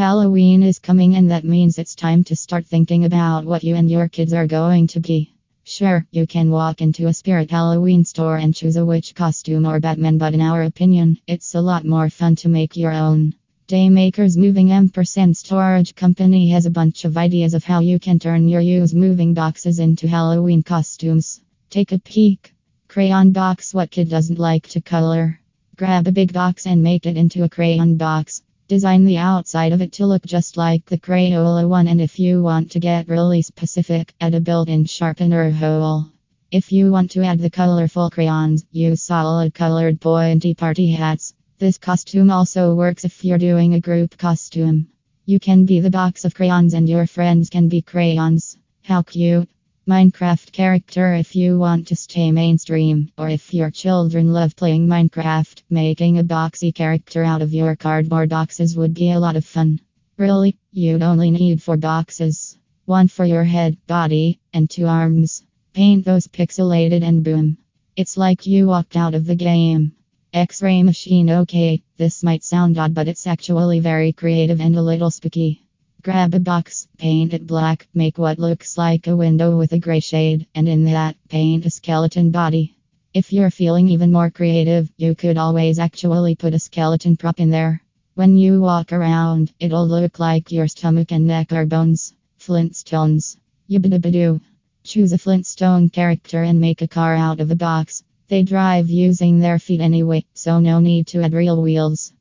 Halloween is coming, and that means it's time to start thinking about what you and your kids are going to be. Sure, you can walk into a Spirit Halloween store and choose a witch costume or Batman, but in our opinion, it's a lot more fun to make your own. Daymakers Moving Ampersand Storage Company has a bunch of ideas of how you can turn your used moving boxes into Halloween costumes. Take a peek. Crayon box What kid doesn't like to color? Grab a big box and make it into a crayon box. Design the outside of it to look just like the Crayola one, and if you want to get really specific, add a built in sharpener hole. If you want to add the colorful crayons, use solid colored pointy party hats. This costume also works if you're doing a group costume. You can be the box of crayons and your friends can be crayons. How cute! Minecraft character if you want to stay mainstream, or if your children love playing Minecraft, making a boxy character out of your cardboard boxes would be a lot of fun. Really, you'd only need four boxes one for your head, body, and two arms. Paint those pixelated and boom. It's like you walked out of the game. X ray machine, okay, this might sound odd, but it's actually very creative and a little spooky. Grab a box, paint it black, make what looks like a window with a gray shade, and in that, paint a skeleton body. If you're feeling even more creative, you could always actually put a skeleton prop in there. When you walk around, it'll look like your stomach and neck are bones. Flintstones. Yibidibidoo. Choose a Flintstone character and make a car out of a box. They drive using their feet anyway, so no need to add real wheels.